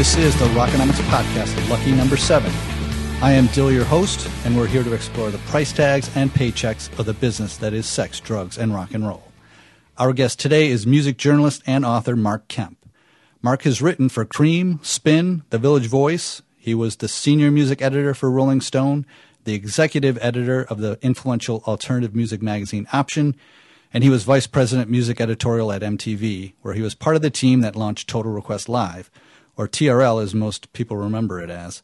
This is the Rockonomics Podcast, lucky number seven. I am Dill, your host, and we're here to explore the price tags and paychecks of the business that is sex, drugs, and rock and roll. Our guest today is music journalist and author Mark Kemp. Mark has written for Creem, Spin, The Village Voice. He was the senior music editor for Rolling Stone, the executive editor of the influential alternative music magazine Option, and he was vice president music editorial at MTV, where he was part of the team that launched Total Request Live, or TRL as most people remember it as.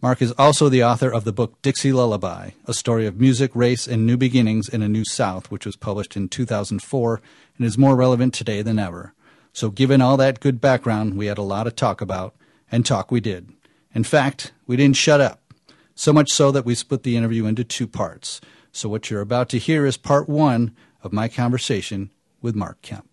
Mark is also the author of the book Dixie Lullaby, a story of music, race, and new beginnings in a new South, which was published in 2004 and is more relevant today than ever. So, given all that good background, we had a lot to talk about, and talk we did. In fact, we didn't shut up, so much so that we split the interview into two parts. So, what you're about to hear is part one of my conversation with Mark Kemp.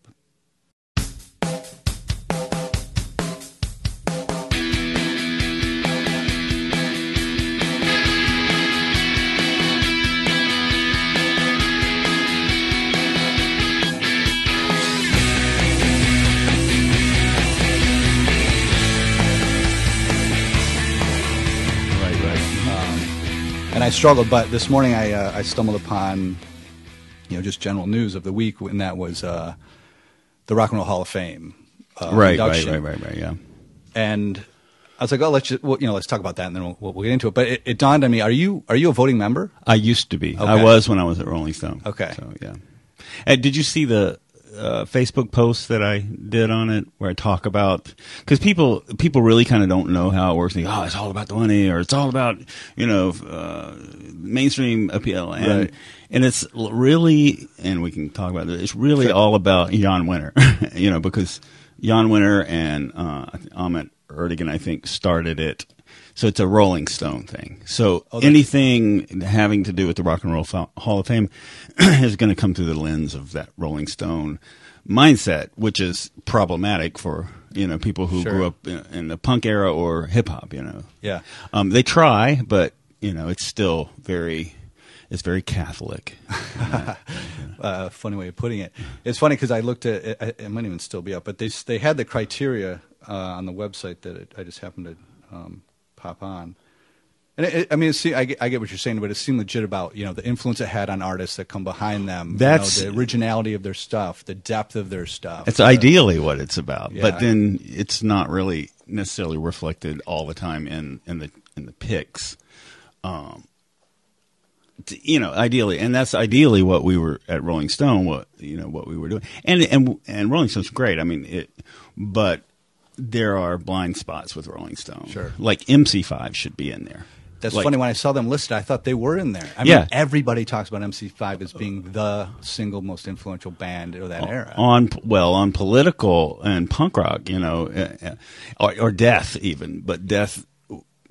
And I struggled. But this morning, I uh, I stumbled upon, you know, just general news of the week, and that was uh, the Rock and Roll Hall of Fame. Uh, right, right, right, right, right. Yeah. And I was like, oh, let's just, well, you know, let's talk about that, and then we'll, we'll, we'll get into it. But it, it dawned on me: Are you are you a voting member? I used to be. Okay. I was when I was at Rolling Stone. Okay. So yeah. And did you see the uh, Facebook post that I did on it, where I talk about because people people really kind of don't know how it works. They go, oh, it's all about the money, or it's all about you know uh, mainstream appeal, and Right. and it's really, and we can talk about it. It's really Sure. all about Jann Wenner, you know, because Jann Wenner and uh, Ahmet Ertegun, I think, started it. So it's a Rolling Stone thing. So Oh, anything having to do with the Rock and Roll Fa- Hall of Fame is going to come through the lens of that Rolling Stone mindset, which is problematic for you know people who Sure. grew up in, in the punk era or hip hop. You know, Yeah. um, they try, but you know it's still very it's very Catholic. uh, funny way of putting it. It's funny because I looked at it, it might even still be up, but they they had the criteria uh, on the website that it, I just happened to um, pop on. And it, it- I mean, it's, I, get, I get what you're saying, but it seemed legit about you know the influence it had on artists that come behind them. you That's- know, the originality of their stuff, the depth of their stuff. It's ideally what it's about, Yeah. but then it's not really necessarily reflected all the time in in the in the picks. Um, you know, ideally, and that's ideally what we were at Rolling Stone. What you know, what we were doing, and and and Rolling Stone's great. I mean, it, but there are blind spots with Rolling Stone. Sure. like MC5 should be in there. That's Like- funny. When I saw them listed, I thought they were in there. I mean, everybody talks about MC5 as being the single most influential band of that era. on well on political and punk rock, you know, uh, uh, or, or death even, but death,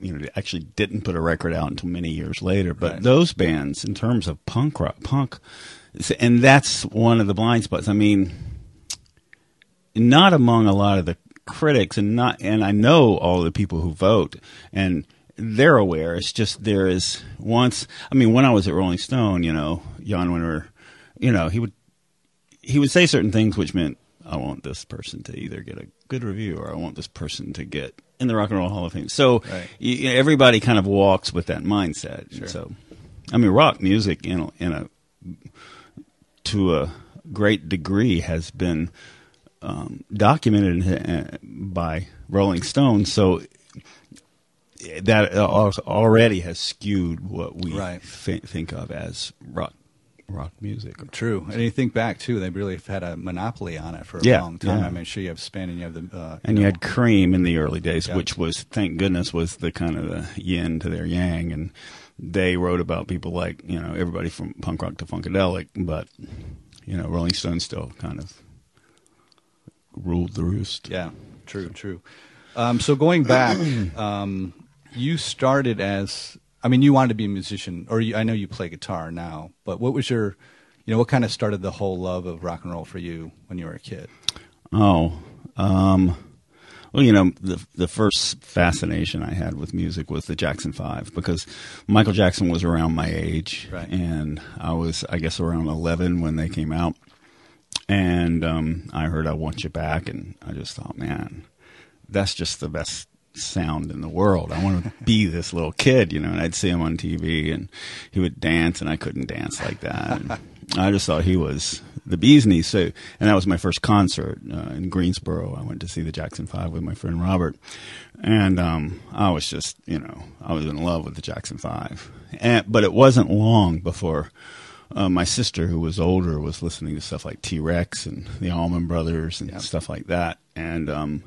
you know, actually didn't put a record out until many years later. But Right. those bands, in terms of punk rock, punk, and that's one of the blind spots. I mean, not among a lot of the critics, and not, and I know all the people who vote, and they're aware. It's just there is once. I mean, when I was at Rolling Stone, you know, Jann Wenner, you know, he would he would say certain things which meant I want this person to either get a good review or I want this person to get in the Rock and Roll Hall of Fame. So Right. y- everybody kind of walks with that mindset. Sure. So, I mean, rock music in a, in a to a great degree has been um, documented uh, by Rolling Stone. So that already has skewed what we Right. thi- think of as rock rock music. True, and you think back too, they really have had a monopoly on it for a Yeah, long time. yeah. I mean, sure, you have Spin and you have the uh, And you know, had Creem in the early days, Yeah. which was, thank goodness, was the kind of the yin to their yang. And they wrote about people like, you know, everybody from punk rock to funkadelic, but, you know, Rolling Stone still kind of ruled the roost. Yeah, true, true. Um, so going back, um, you started as I mean, you wanted to be a musician, or you, I know you play guitar now. But what was your, you know, what kind of started the whole love of rock and roll for you when you were a kid? Oh, um, well, you know, the the first fascination I had with music was the Jackson Five because Michael Jackson was around my age, Right. and I was, I guess, around eleven when they came out, and um, I heard "I Want You Back," and I just thought, man, that's just the best sound in the world. I want to be this little kid, you know. And I'd see him on TV, and he would dance, and I couldn't dance like that. And I just thought he was the bee's knees. So, and that was my first concert uh, in Greensboro. I went to see the Jackson Five with my friend Robert, and um, I was just, you know, I was in love with the Jackson Five. And, but it wasn't long before uh, my sister, who was older, was listening to stuff like T Rex and the Allman Brothers and stuff like that. And um,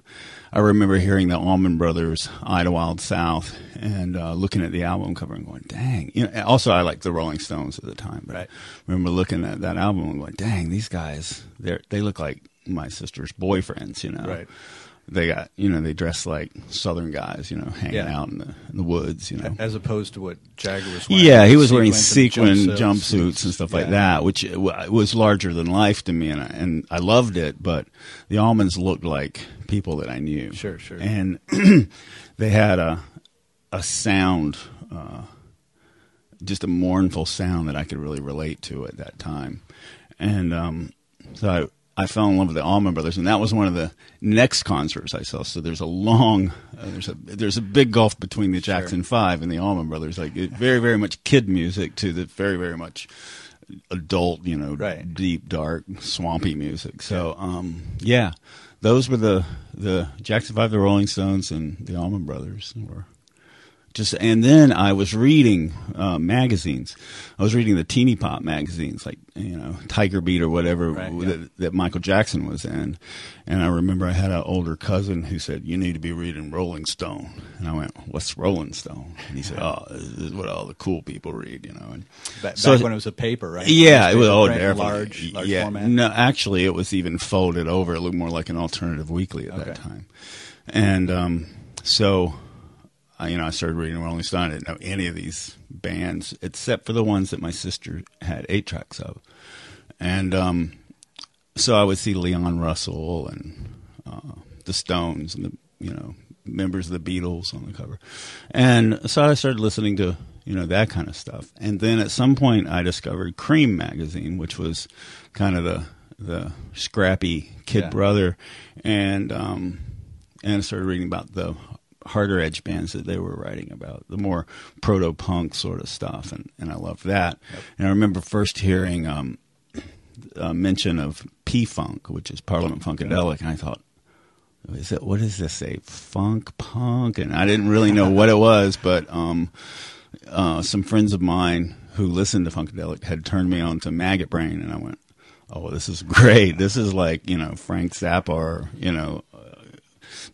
I remember hearing the Allman Brothers' "Idlewild South" and uh, looking at the album cover and going, "Dang!" You know. Also, I liked the Rolling Stones at the time. But I remember looking at that album and going, "Dang, these guys! They they look like my sister's boyfriends." You know. Right. They got, you know, they dress like Southern guys, you know, hanging Yeah. out in the, in the woods, you know. As opposed to what Jagger was wearing. Yeah, he was wearing sequin and jumpsuits and stuff like that, which uh, was larger than life to me, and I, and I loved it. But the Allmans looked like people that I knew. Sure, sure. And they had a a sound, uh, just a mournful sound that I could really relate to at that time, and um, so I. I fell in love with the Allman Brothers, and that was one of the next concerts I saw. So there's a long, uh, there's a there's a big gulf between the Jackson Five and the Allman Brothers. Like it, very very much kid music to the very very much adult, you know, Right. deep dark swampy music. So um, yeah, those were the the Jackson Five, the Rolling Stones, and the Allman Brothers were just and then I was reading uh, magazines. I was reading the teeny pop magazines, like you know Tiger Beat or whatever Right, yeah. that, that Michael Jackson was in. And I remember I had an older cousin who said, "You need to be reading Rolling Stone." And I went, "What's Rolling Stone?" And he said, "Oh, this is what all the cool people read," you know. And Back, So- back when it was a paper, right? yeah, it was Newspaper oh, print, definitely. large, large yeah, format. no, actually, it was even folded over. It looked more like an alternative weekly at Okay. that time, and um, so, I, you know, I started reading Rolling Stone. I didn't know any of these bands except for the ones that my sister had eight tracks of, and um, so I would see Leon Russell and uh, the Stones and the you know members of the Beatles on the cover, and so I started listening to you know that kind of stuff. And then at some point, I discovered Creem magazine, which was kind of the the scrappy kid Yeah. brother, and um, and I started reading about the harder edge bands that they were writing about, the more proto punk sort of stuff, and and I loved that. And I remember first hearing. Um, uh, mention of P Funk, which is Parliament Funkadelic, and I thought, is it what does this say? Funk punk, and I didn't really know what it was, but um, uh, some friends of mine who listened to Funkadelic had turned me on to Maggot Brain, and I went, oh, this is great. This is like you know Frank Zappa, or you know,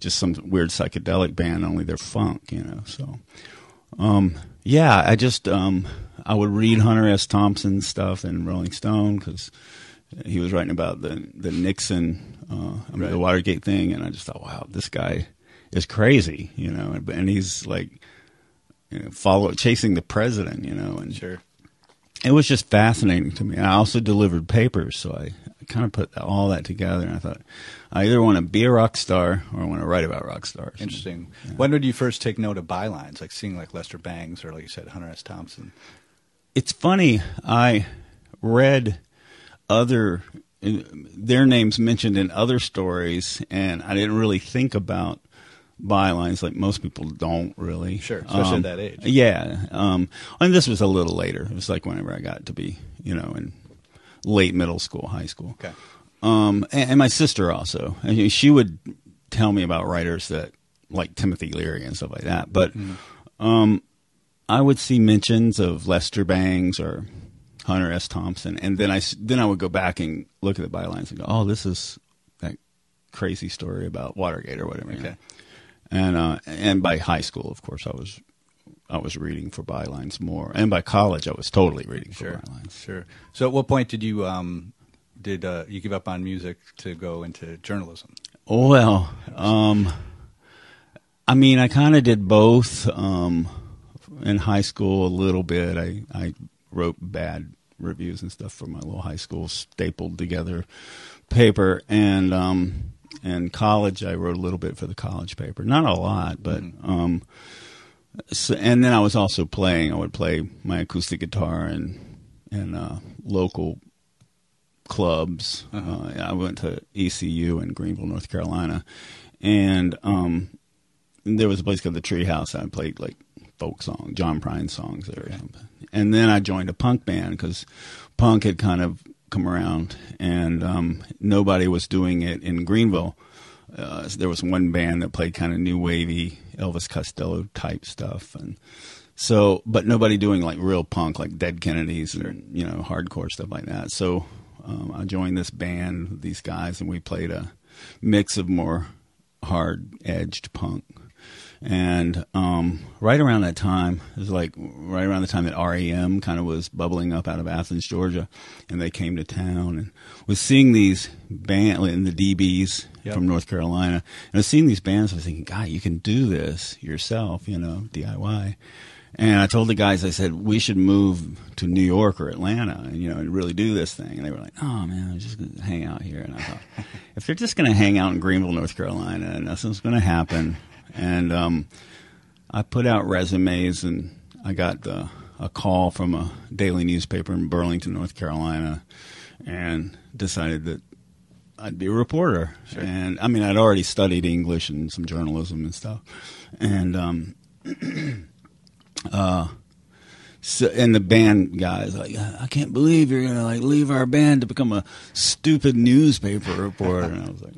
just some weird psychedelic band, only they're funk, you know. So, um, yeah, I just um, I would read Hunter S. Thompson stuff and Rolling Stone because he was writing about the the Nixon, uh, I mean, the Watergate thing, and I just thought, wow, this guy is crazy, you know, and, and he's like. You know, follow chasing the president, you know, and Sure. it was just fascinating to me. I also delivered papers, so I kind of put all that together, and I thought I either want to be a rock star or I want to write about rock stars. Interesting. When did you first take note of bylines, like seeing like Lester Bangs or like you said Hunter S. Thompson? It's funny. I read other their names mentioned in other stories, and I didn't really think about bylines like most people don't really. Sure, especially at Um, that age. Yeah, um, and this was a little later. It was like whenever I got to be, you know, in late middle school, high school. Okay. Um, and, and my sister also. She would tell me about writers that like Timothy Leary and stuff like that. But um, I would see mentions of Lester Bangs or Hunter S. Thompson, and then I then I would go back and look at the bylines and go, "Oh, this is that crazy story about Watergate or whatever." you know. Okay. And uh, and by high school, of course, I was I was reading for bylines more, and by college, I was totally reading for bylines. Sure. So, at what point did you um, did uh, you give up on music to go into journalism? Well, um, I mean, I kind of did both. Um, in high school, a little bit. I I wrote bad reviews and stuff for my little high school stapled together paper, and um, in college, I wrote a little bit for the college paper. Not a lot, but um, so, and then I was also playing. I would play my acoustic guitar and and uh, local clubs. Uh, I went to ECU in Greenville, North Carolina, and um, there was a place called the Treehouse. I played like folk songs, John Prine songs there. And then I joined a punk band because punk had kind of come around, and um, nobody was doing it in Greenville. Uh, there was one band that played kind of new wavy Elvis Costello type stuff, and so, but nobody doing like real punk, like Dead Kennedys or you know hardcore stuff like that. So, um, I joined this band, these guys, and we played a mix of more hard edged punk. And um, right around that time, it was like right around the time that REM kind of was bubbling up out of Athens, Georgia, and they came to town and was seeing these band in the dB's yep. from North Carolina, and I was seeing these bands. I was thinking, God, you can do this yourself, you know, DIY. And I told the guys, I said, we should move to New York or Atlanta and, you know, and really do this thing. And they were like, oh, man, I'm just going to hang out here. And I thought, if they're just going to hang out in Greenville, North Carolina, nothing's going to happen. And um, I put out resumes and I got the, a call from a daily newspaper in Burlington, North Carolina, and decided that I'd be a reporter. Sure. And I mean, I'd already studied English and some journalism and stuff. And, um, Uh, so, and the band guys like, I can't believe you're gonna like leave our band to become a stupid newspaper reporter. and I was like,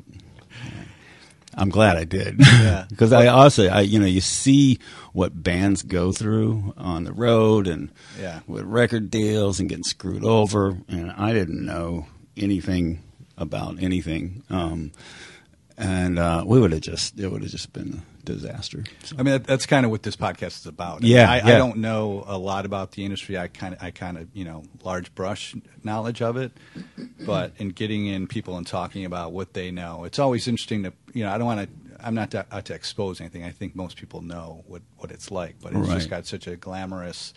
I'm glad I did. Yeah. because I also, I you know, you see what bands go through on the road and yeah. with record deals and getting screwed over, and I didn't know anything about anything. Um, and uh, we would have just it would have just been disaster. So. I mean, that, that's kind of what this podcast is about. Yeah I, yeah I, don't know a lot about the industry. I kind of, I kind of, you know, large brush knowledge of it. But in getting in people and talking about what they know, it's always interesting to, you know, I don't want to. I'm not to, out to expose anything. I think most people know what what it's like, but it's right. just got such a glamorous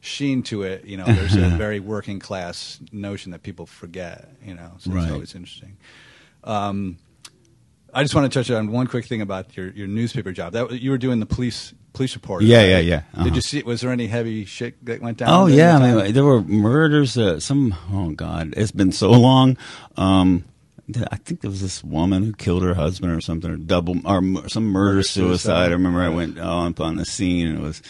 sheen to it. You know, there's a very working class notion that people forget. You know, so right. it's always interesting. Um, I just want to touch on one quick thing about your, your newspaper job. That you were doing the police police report. Yeah, right? yeah, yeah. Uh-huh. Did you see? Was there any heavy shit that went down? Oh yeah, I mean, there were murders. Uh, some oh god, it's been so long. Um, I think there was this woman who killed her husband or something, or double, or some murder suicide. I remember I went up on the scene and it was.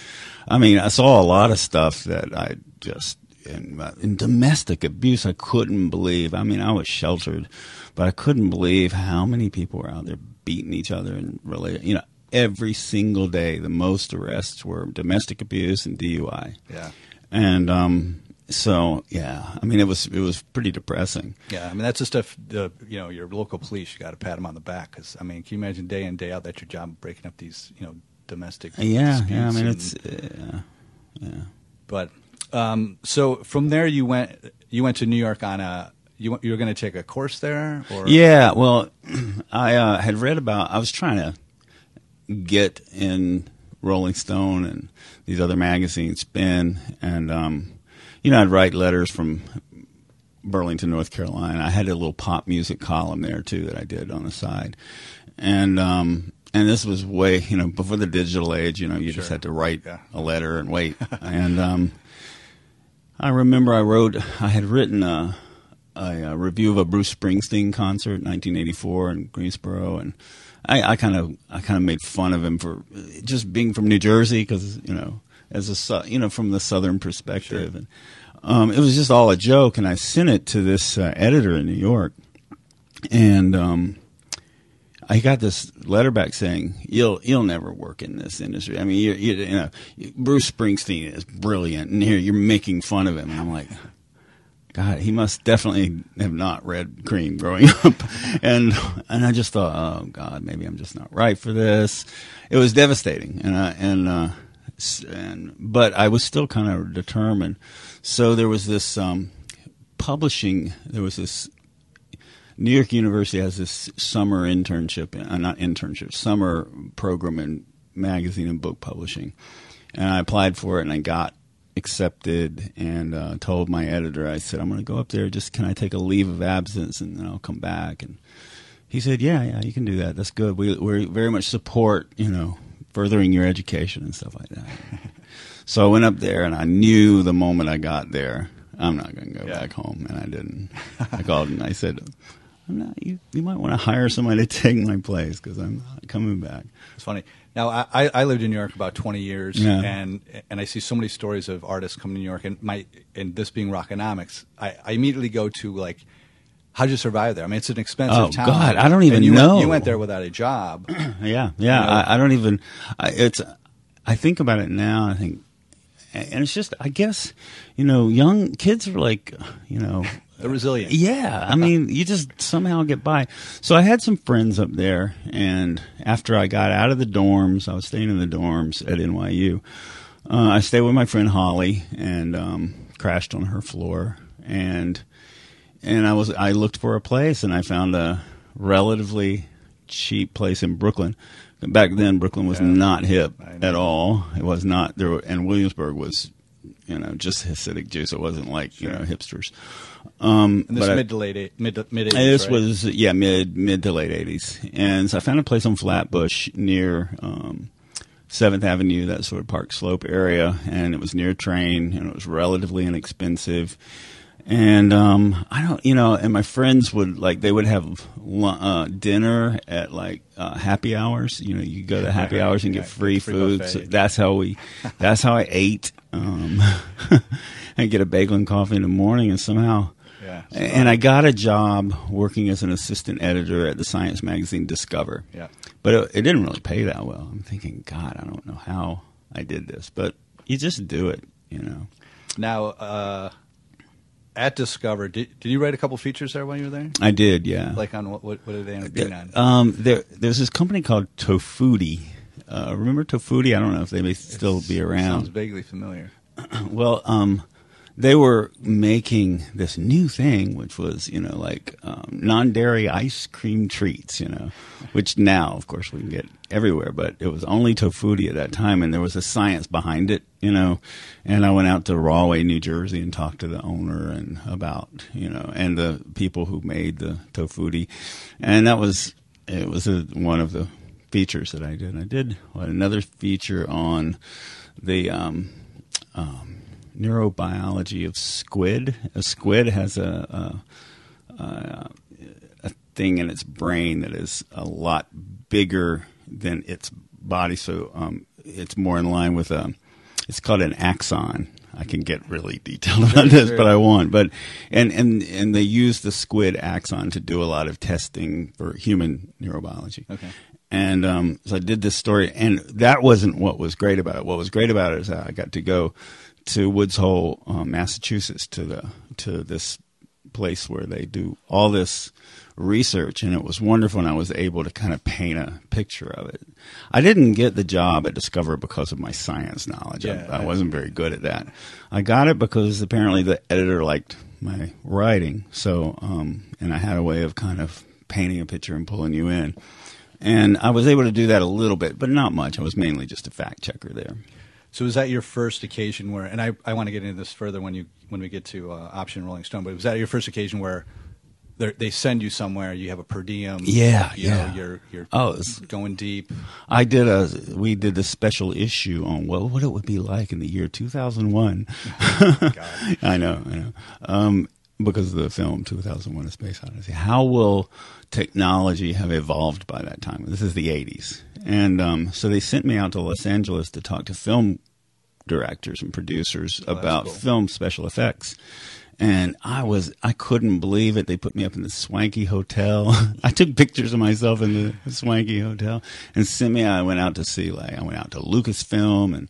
I mean, I saw a lot of stuff that I just in, in domestic abuse. I couldn't believe. I mean, I was sheltered but I couldn't believe how many people were out there beating each other and really, you know, every single day. The most arrests were domestic abuse and DUI. Yeah. And um, so yeah, I mean it was it was pretty depressing. Yeah, I mean that's the stuff. The you know your local police, you got to pat them on the back because I mean, can you imagine day in day out that's your job breaking up these you know domestic? Yeah, yeah. I mean and, it's uh, yeah. But um, so from there you went you went to New York on a you you were going to take a course there, or yeah. Well, I uh, had read about. I was trying to get in Rolling Stone and these other magazines, Spin, and um, you know, I'd write letters from Burlington, North Carolina. I had a little pop music column there too that I did on the side, and um, and this was way you know before the digital age. You know, you sure. just had to write yeah. a letter and wait. and um, I remember I wrote. I had written a a, a, review of a Bruce Springsteen concert, 1984, in Greensboro, and I kind of I kind of made fun of him for just being from New Jersey because you know as a you know from the southern perspective, sure. and um, it was just all a joke. And I sent it to this uh, editor in New York, and um, I got this letter back saying you'll you'll never work in this industry. I mean, you, you, you know, Bruce Springsteen is brilliant, and here you're making fun of him. And I'm like, God, he must definitely have not read Creem growing up, and and I just thought, oh God, maybe I'm just not right for this. It was devastating, and I, and uh, and but I was still kind of determined. So there was this um, publishing. There was this New York University has this summer internship, uh, not internship, summer program in magazine and book publishing, and I applied for it, and I got accepted and uh, told my editor, I said, I'm going to go up there. Just can I take a leave of absence and then I'll come back? And he said, Yeah, yeah, you can do that. That's good. We we very much support you know furthering your education and stuff like that. so I went up there and I knew the moment I got there, I'm not going to go yeah. back home, and I didn't. I called and I said. I'm not. You, you might want to hire somebody to take my place because I'm not coming back. It's funny. Now, I, I lived in New York about 20 years, Yeah. and and I see so many stories of artists coming to New York, and my and this being Rockonomics, I, I immediately go to like, how'd you survive there? I mean, it's an expensive town. Oh, town. God, I don't even you know. Went, you went there without a job. Yeah, yeah. You know? I, I don't even. I, it's. I think about it now. I think, and it's just. I guess, you know, young kids are like, you know, They're resilient. Yeah, I mean, you just somehow get by. So I had some friends up there, and after I got out of the dorms, I was staying in the dorms at NYU. Uh, I stayed with my friend Holly and um, crashed on her floor, and and I was I looked for a place, and I found a relatively cheap place in Brooklyn. Back then, Brooklyn was Yeah. not hip at all. It was not there, were, and Williamsburg was, you know, just Hasidic Jews. It wasn't like you know hipsters. Um, And this mid to late eight, mid to, mid 80s, this right? was yeah mid mid to late eighties, and so I found a place on Flatbush near um, Seventh Avenue, that sort of Park Slope area, and it was near a train, and it was relatively inexpensive. And um, I don't, you know, and my friends would like they would have uh, dinner at like uh, happy hours. You know, you go to happy hours and get free, free food. So that's how we, that's how I ate. Um, I get a bagel and coffee in the morning, and somehow Yeah. and I got a job working as an assistant editor at the science magazine Discover. Yeah. But it, it didn't really pay that well. I'm thinking, God, I don't know how I did this, but you just do it, you know. Now, uh, at Discover, did, did you write a couple features there while you were there? I did, yeah. Like on what? What, what did they end up being on? um, there, there's this company called Tofutti. Uh, remember Tofutti? I don't know if they may still be around. Sounds vaguely familiar. Well, um, they were making this new thing, which was, you know, like um, non-dairy ice cream treats, you know, which now, of course, we can get everywhere. But it was only Tofutti at that time, and there was a science behind it, you know. And I went out to Rahway, New Jersey, and talked to the owner and about, you know, and the people who made the Tofutti, and that was it was a, one of the features that I did. I did another feature on the um, um, neurobiology of squid. A squid has a, a, a, a thing in its brain that is a lot bigger than its body, so um, it's more in line with a. It's called an axon. I can get really detailed about this, but I won't. But and and and they use the squid axon to do a lot of testing for human neurobiology. Okay. And um, so I did this story, and that wasn't what was great about it. What was great about it is that I got to go to Woods Hole, um, Massachusetts, to the to this place where they do all this research, and it was wonderful. And I was able to kind of paint a picture of it. I didn't get the job at Discover because of my science knowledge. Yeah, I, I wasn't very good at that. I got it because apparently the editor liked my writing. So, um, and I had a way of kind of painting a picture and pulling you in. And I was able to do that a little bit, but not much. I was mainly just a fact checker there. So was that your first occasion where? And I, I want to get into this further when you when we get to uh, Option Rolling Stone. But was that your first occasion where they're- send you somewhere? You have a per diem. Yeah, you yeah. Know, you're you're Oh, going deep. I did a we did a special issue on what what it would be like in the year 2001. I know, I know. Um, because of the film 2001: A Space Odyssey. How will technology have evolved by that time? This is the 80s, and um, so they sent me out to Los Angeles to talk to film directors and producers Oh, about cool. film special effects. And I was, I couldn't believe it. They put me up in the swanky hotel. I took pictures of myself in the swanky hotel and sent me. I went out to see, like, I went out to Lucasfilm and,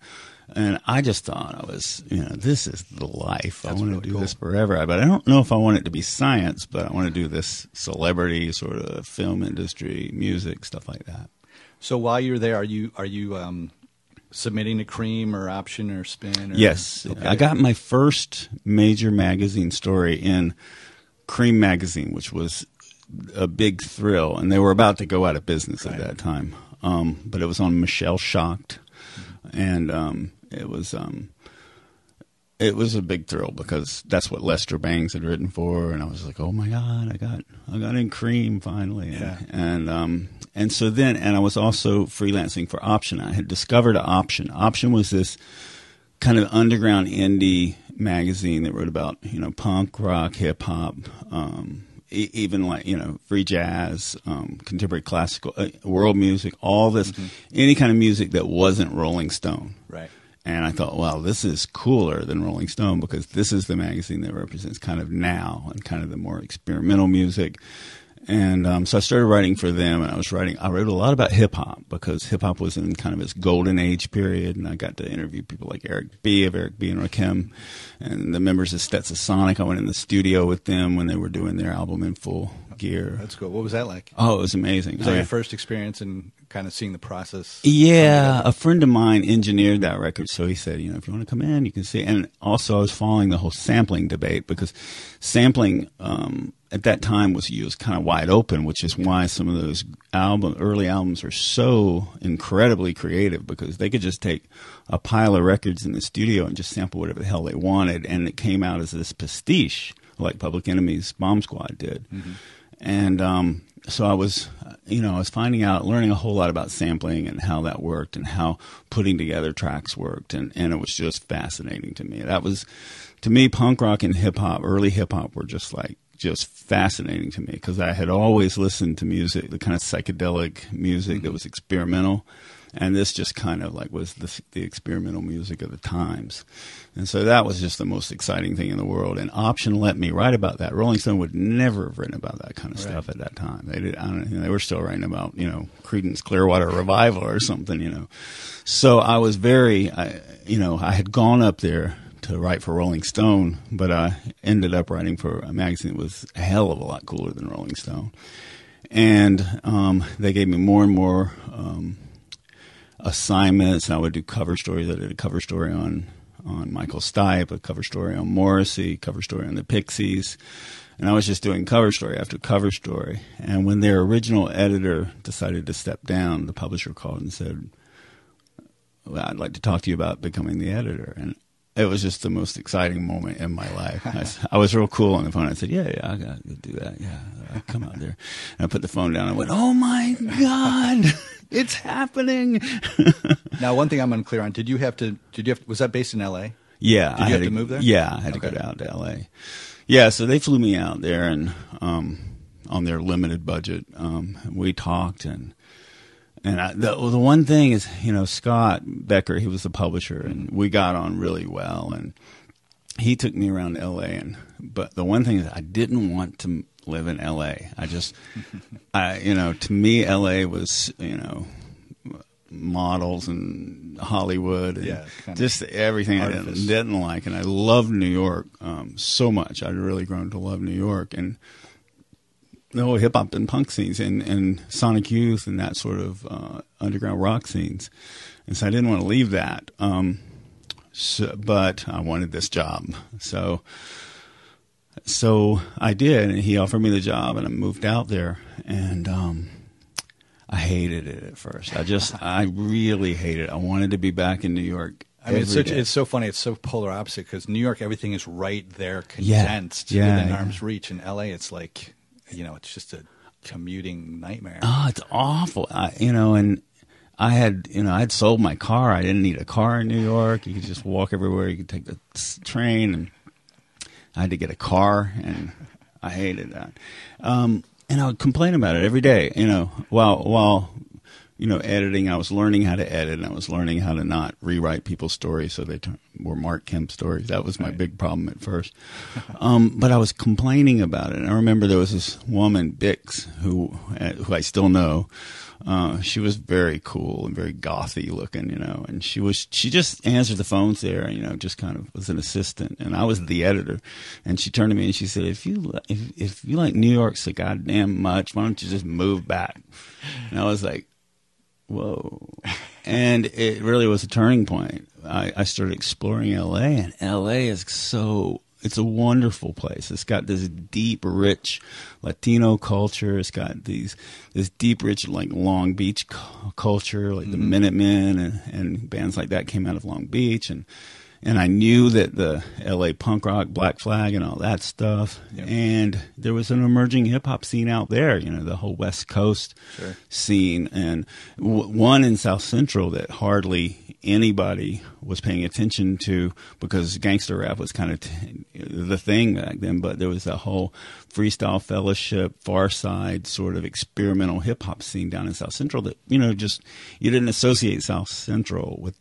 and I just thought I was, you know, this is the life. That's I want really to do cool. this forever. But I don't know if I want it to be science, but I want to do this celebrity sort of film industry, music, stuff like that. So while you're there, are you are you um, submitting to Creem or Option or Spin? Or, Yes, Okay. I got my first major magazine story in Creem magazine, which was a big thrill, and they were about to go out of business Right. at that time. Um, but it was on Michelle Shocked, and um, it was um, it was a big thrill because that's what Lester Bangs had written for, and I was like, oh my god, I got I got in Creem finally, and Yeah. and, um, and so then, and I was also freelancing for Option. I had discovered Option. Option was this kind of underground indie magazine that wrote about you know punk rock, hip hop, um, e- even like you know free jazz, um, contemporary classical, uh, world music, all this, any kind of music that wasn't Rolling Stone. Right. And I thought, wow, this is cooler than Rolling Stone because this is the magazine that represents kind of now and kind of the more experimental music. And um, so I started writing for them, and I was writing. I wrote a lot about hip hop because hip hop was in kind of its golden age period, and I got to interview people like Eric B. of Eric B. and Rakim, and the members of Stetsasonic. I went in the studio with them when they were doing their album in full gear. That's cool. What was that like? Oh, it was amazing. Was that I- your first experience in kind of seeing the process? Yeah, a friend of mine engineered that record, so he said, you know, if you want to come in, you can see. And also, I was following the whole sampling debate because sampling um, at that time was used kind of wide open, which is why some of those album early albums are so incredibly creative because they could just take a pile of records in the studio and just sample whatever the hell they wanted, and it came out as this pastiche like Public Enemy's Bomb Squad did. And um, so I was, you know, I was finding out, learning a whole lot about sampling and how that worked and how putting together tracks worked. And, and it was just fascinating to me. That was, to me, punk rock and hip hop, early hip hop were just like, just fascinating to me because I had always listened to music, the kind of psychedelic music that was experimental. And this just kind of like was the, the experimental music of the times. And so that was just the most exciting thing in the world. And Option let me write about that. Rolling Stone would never have written about that kind of Right. stuff at that time. They did. I don't know, they were still writing about you know Creedence Clearwater Revival or something. You know. So I was very, I, you know, I had gone up there to write for Rolling Stone, but I ended up writing for a magazine that was a hell of a lot cooler than Rolling Stone. And um, they gave me more and more um, assignments. I would do cover stories. I did a cover story on on Michael Stipe, a cover story on Morrissey, cover story on the Pixies, and I was just doing cover story after cover story. And when their original editor decided to step down, the publisher called and said, well, "I'd like to talk to you about becoming the editor." And it was just the most exciting moment in my life. I was real cool on the phone. I said, "Yeah, yeah, I got to do that. Yeah, I'll come out there." And I put the phone down. I went, "Oh my god, it's happening!" Now, one thing I'm unclear on: did you have to? Did you have? Was that based in L.A.? Yeah, Did you I have had to move there? Yeah, I had to go down to L.A. Yeah, so they flew me out there and um, on their limited budget. Um, we talked and and I, the the one thing is, you know, Scott Becker, he was the publisher, and we got on really well, and he took me around L.A. and but the one thing is, I didn't want to live in L.A. I just, I you know, to me, L.A. was you know models and Hollywood and Yeah, just everything I didn't, didn't like. And I loved New York um, so much. I'd really grown to love New York and the whole hip hop and punk scenes and, and Sonic Youth and that sort of uh, underground rock scenes. And so I didn't want to leave that. Um, so, but I wanted this job. So so I did, and he offered me the job, and I moved out there, and um, I hated it at first. I just, I really hated it. I wanted to be back in New York. I mean, it's such, it's so funny. It's so polar opposite because New York, everything is right there, condensed Yeah, within yeah. arm's reach. In L.A., it's like, you know, it's just a commuting nightmare. oh, it's awful. I, you know, and I had, you know, I had sold my car. I didn't need a car in New York. You could just walk everywhere. You could take the train, and I had to get a car, and I hated that. Um, and I would complain about it every day. You know, while while you know editing, I was learning how to edit, and I was learning how to not rewrite people's stories so they turn, were Mark Kemp stories. That was my Right. big problem at first. um, but I was complaining about it. And I remember there was this woman, Bix, who uh, who I still know. Uh, she was very cool and very gothy looking, you know, and she was, she just answered the phones there, you know, just kind of was an assistant and I was the editor. And she turned to me and she said, if you, if, if you like New York so goddamn much, why don't you just move back? And I was like, whoa. And it really was a turning point. I, I started exploring LA, and LA is so. It's a wonderful place. It's got this deep, rich Latino culture. It's got these this deep, rich like Long Beach culture, like the mm-hmm. Minutemen and, and bands like that came out of Long Beach, and and I knew that the L.A. punk rock, Black Flag, and all that stuff. Yep. And there was an emerging hip hop scene out there. You know, the whole West Coast Sure. scene, and w- one in South Central that hardly anybody was paying attention to because gangster rap was kind of t- the thing back then. But there was a whole freestyle fellowship, Pharcyde sort of experimental hip hop scene down in South Central that you know just you didn't associate South Central with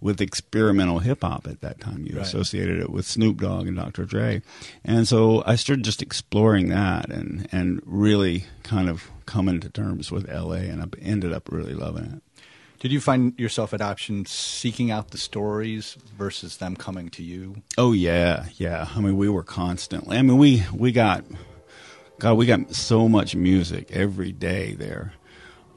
with experimental hip hop at that time. You Right. associated it with Snoop Dogg and Dr. Dre, and so I started just exploring that and and really kind of coming to terms with L.A. and I ended up really loving it. Did you find yourself at Option seeking out the stories versus them coming to you? Oh yeah, yeah. I mean, we were constantly. I mean, we we got God, we got so much music every day there.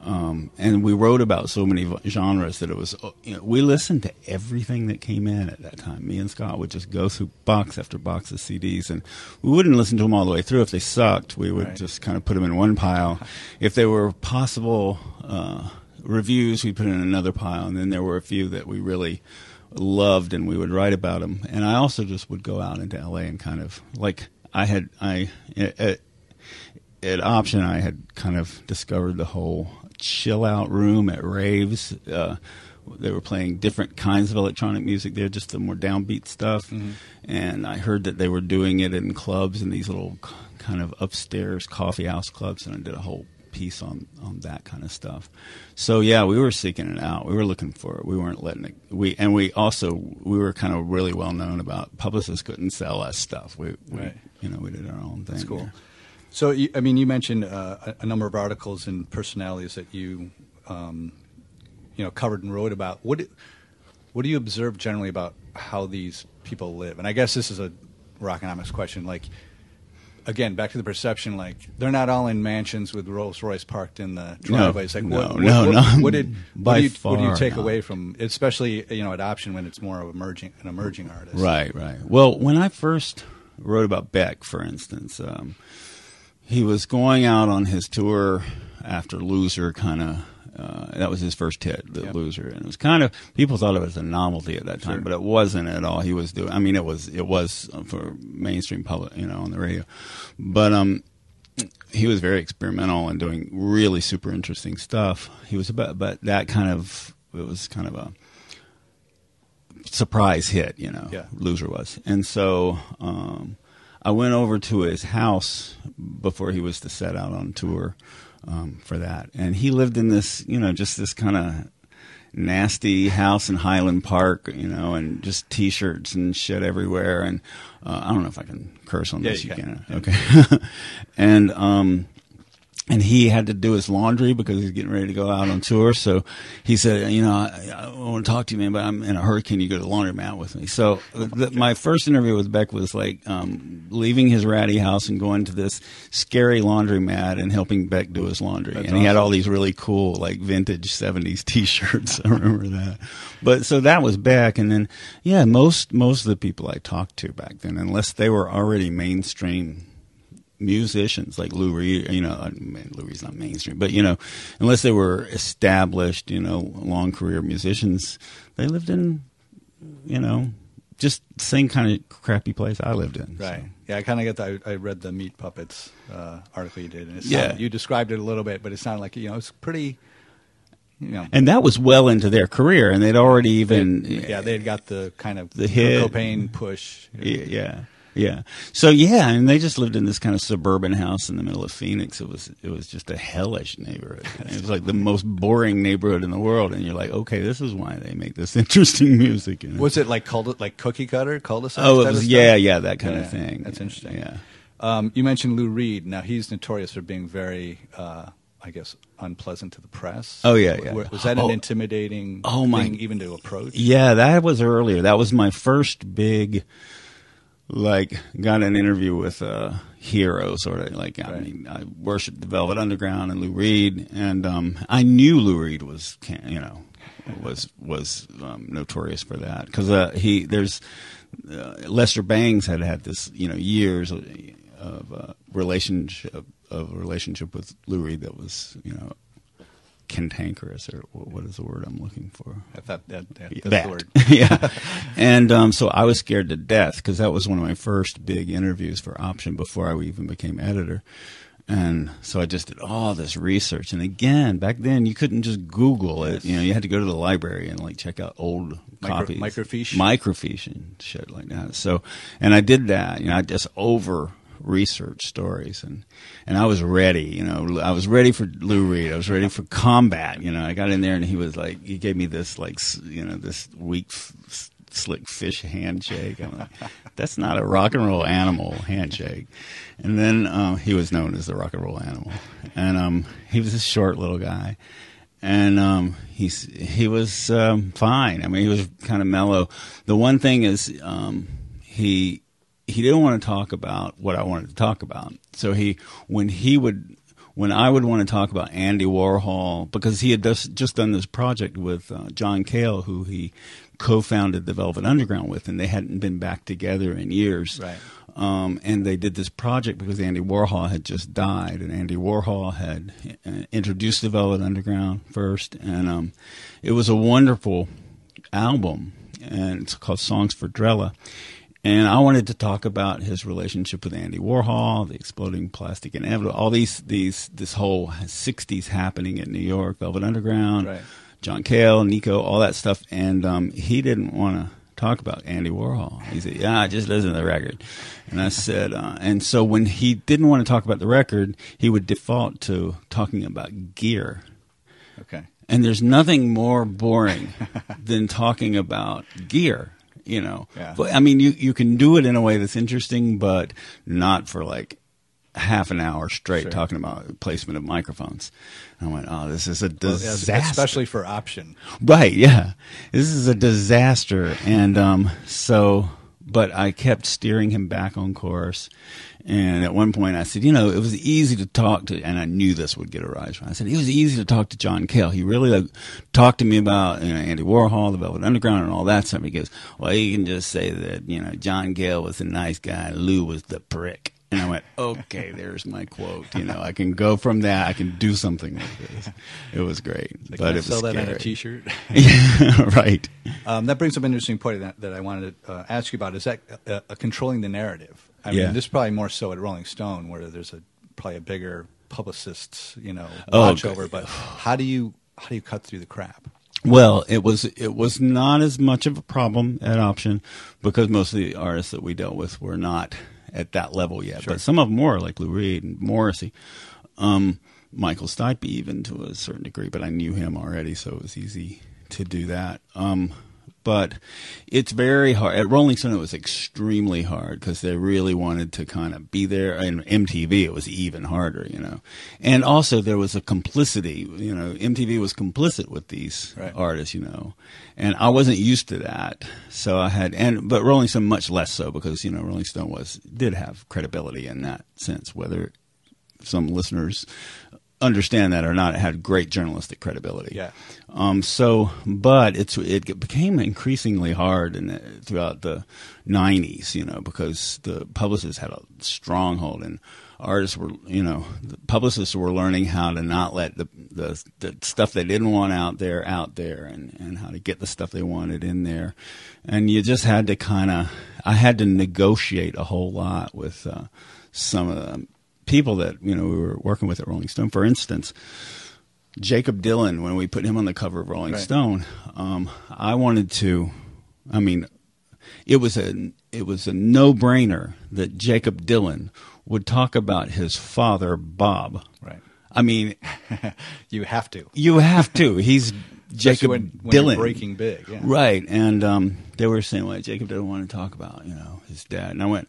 Um, and we wrote about so many genres that it was, uh, you know, we listened to everything that came in at that time. Me and Scott would just go through box after box of CDs, and we wouldn't listen to them all the way through. If they sucked, we would Right. just kind of put them in one pile. If they were possible uh, reviews, we put in another pile, and then there were a few that we really loved, and we would write about them. And I also just would go out into LA and kind of like I had I at, at Option I had kind of discovered the whole chill out room at raves. Uh, they were playing different kinds of electronic music there, just the more downbeat stuff. And I heard that they were doing it in clubs in these little kind of upstairs coffee house clubs, and I did a whole piece on on that kind of stuff. So yeah, we were seeking it out. We were looking for it. We weren't letting it. We and we also we were kind of really well known about publicists couldn't sell us stuff. We, we Right. you know we did our own thing. That's cool. there. So, I mean, you mentioned uh, a, number of articles and personalities that you, um, you know, covered and wrote about. What, do- what do you observe generally about how these people live? And I guess this is a rockonomics question. Like, again, back to the perception. Like, they're not all in mansions with Rolls Royce parked in the driveways. like, no, what, no, what, no. What, what did what do you, what do you take not. away from, especially you know, at Option when it's more of emerging an emerging artist? Right, right. Well, when I first wrote about Beck, for instance, um, he was going out on his tour after Loser, kind of. Uh, that was his first hit, the Yep. Loser, and it was kind of people thought it was a novelty at that time, Sure. but it wasn't at all. He was doing. I mean, it was it was for mainstream public, you know, on the radio, but um, he was very experimental and doing really super interesting stuff. He was about, but that kind of it was kind of a surprise hit, you know. Yeah. Loser was, and so um, I went over to his house before he was to set out on tour um, for that, and he lived in this, you know, just this kind of nasty house in Highland Park, you know, and just T-shirts and shit everywhere. And uh, I don't know if I can curse on Yeah, this. you can. Okay. and um, and he had to do his laundry because he's getting ready to go out on tour. So he said, you know, I, I want to talk to you, man, but I'm in a hurry. Can you go to the laundromat with me? So the, my first interview with Beck was like um, leaving his ratty house and going to this scary laundromat and helping Beck do his laundry. That's and he had all these really cool, like vintage '70s T-shirts. I remember that. But so that was Beck, and then yeah, most most of the people I talked to back then, unless they were already mainstream musicians like Lou Reed, you know, I mean, Lou Reed's not mainstream, but you know, unless they were established, you know, long career musicians, they lived in, you know, just the same kind of crappy place I lived in. so. Right. Yeah, I kind of get that. I, I read the Meat Puppets uh, article you did, and it Yeah. sounded, you described it a little bit, but it sounded like you know it's pretty. You know, And that was well into their career, and they'd already even yeah, they had got the kind of The hit. Cobain push. Yeah, yeah, yeah. So yeah, and they just lived in this kind of suburban house in the middle of Phoenix. It was it was just a hellish neighborhood. It was like the most boring neighborhood in the world, and you're like, okay, this is why they make this interesting music. Know? Was it like called like cookie cutter cul-de-sac? Oh, it was yeah, yeah, that kind Yeah, of thing. that's interesting. Yeah. Um, you mentioned Lou Reed. Now he's notorious for being very, uh, I guess, unpleasant to the press. Oh, yeah, yeah. Was, was that an Oh. intimidating Oh, my- even to approach? Yeah, that was earlier. That was my first big, like, got an interview with a hero, sort of. Like, I mean, I worshipped the Velvet Underground and Lou Reed, and um, I knew Lou Reed was, you know, was was um, notorious for that because uh, he there's uh, Lester Bangs had had this, you know, years of, of uh, relationship of relationship with Lou Reed that was, you know, cantankerous, or what is the word I'm looking for? I thought that, that that's word. yeah. And um, so I was scared to death because that was one of my first big interviews for Option before I even became editor. And so I just did all this research. And again, back then you couldn't just Google it. You know, you had to go to the library and like check out old Micro- copies, microfiche? microfiche, and shit like that. So, and I did that. You know, I just over research stories. And and I was ready you know I was ready for Lou Reed. I was ready for combat you know. I got in there and he was like he gave me this like you know this weak slick fish handshake. I'm like that's not a rock and roll animal handshake. And then uh, he was known as the rock and roll animal. And um he was a short little guy. And um, he's he was um, fine. I mean, he was kind of mellow. The one thing is, um, he he didn't want to talk about what I wanted to talk about. So he when he would when I would want to talk about Andy Warhol because he had just just done this project with uh, John Cale, who he co-founded the Velvet Underground with, and they hadn't been back together in years. Right. Um, and they did this project because Andy Warhol had just died, and Andy Warhol had uh, introduced the Velvet Underground first, and um, it was a wonderful album, and it's called Songs for Drella. And I wanted to talk about his relationship with Andy Warhol, the exploding plastic inevitable, all these these this whole '60s happening in New York, Velvet Underground, Right. John Cale, Nico, all that stuff, and um, he didn't want to talk about Andy Warhol. He said, "Yeah, just listen to the record." And I said, uh, and so when he didn't want to talk about the record, he would default to talking about gear. Okay. And there's nothing more boring than talking about gear, you know. Yeah. But I mean, you you can do it in a way that's interesting, but not for like half an hour straight Sure. talking about placement of microphones. I went, oh, this is a Well, disaster. especially for option. Right, yeah. This is a disaster. And um, so, but I kept steering him back on course. And at one point I said, you know, it was easy to talk to, and I knew this would get a rise. from. I said, it was easy to talk to John Cale. He really like, talked to me about you know, Andy Warhol, the Velvet Underground, and all that stuff. He goes, well, you can just say that, you know, John Cale was a nice guy, Lou was the prick. And I went, okay, there's my quote. You know, I can go from that. I can do something like this. It was great, They but it was sell that on a. T-shirt. right. Um, that brings up an interesting point that, that I wanted to uh, ask you about. Is that uh, uh, controlling the narrative? I Yeah. mean, this is probably more so at Rolling Stone, where there's a probably a bigger publicist, you know, Oh, watch g- over. But how do you how do you cut through the crap? Well, it was it was not as much of a problem at Option because most of the artists that we dealt with were not at that level yet. Sure. But some of them were, like Lou Reed and Morrissey, um, Michael Stipe even to a certain degree. But I knew him already, so it was easy to do that. Um, but it's very hard at Rolling Stone. It was extremely hard because they really wanted to kind of be there. And MTV, it was even harder, you know. And also there was a complicity. You know, MTV was complicit with these Right. artists, you know, and I wasn't used to that. So I had, and but Rolling Stone much less so because you know Rolling Stone was did have credibility in that sense. Whether some listeners understand that or not, it had great journalistic credibility. Yeah. Um, so, but it's it became increasingly hard in the, throughout the '90s, you know, because the publicists had a stronghold and artists were, you know, the publicists were learning how to not let the the, the stuff they didn't want out there out there, and and how to get the stuff they wanted in there, and you just had to kind of, I had to negotiate a whole lot with uh, some of the people that you know we were working with at Rolling Stone, for instance. Jakob Dylan, when we put him on the cover of Rolling Right. Stone, um, I wanted to. I mean, it was a it was a no brainer that Jakob Dylan would talk about his father Bob. Right. I mean, You have to. you have to. He's Jakob when, when Dylan. breaking big. Yeah. Right. And um, they were saying, well, Jakob didn't want to talk about, you know, his dad. And I went,